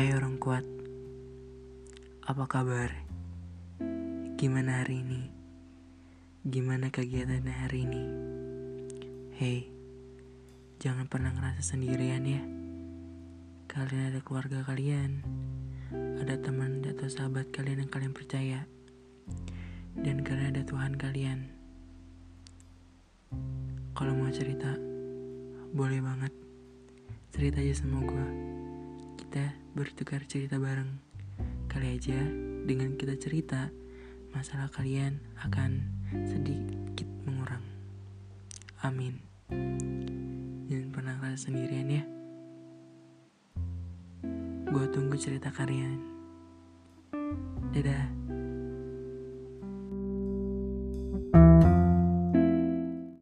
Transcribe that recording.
Hai orang kuat, apa kabar? Gimana hari ini? Gimana kegiatan hari ini? Hei, jangan pernah ngerasa sendirian ya. Kalian ada keluarga kalian, ada teman atau sahabat kalian yang kalian percaya, dan kalian ada Tuhan kalian. Kalau mau cerita, boleh banget. Cerita aja sama gue. Kita bertukar cerita bareng. Kali aja dengan kita cerita, masalah kalian akan sedikit mengurang. Amin. Jangan pernah ngerasa sendirian ya. Gue tunggu cerita kalian. Dadah.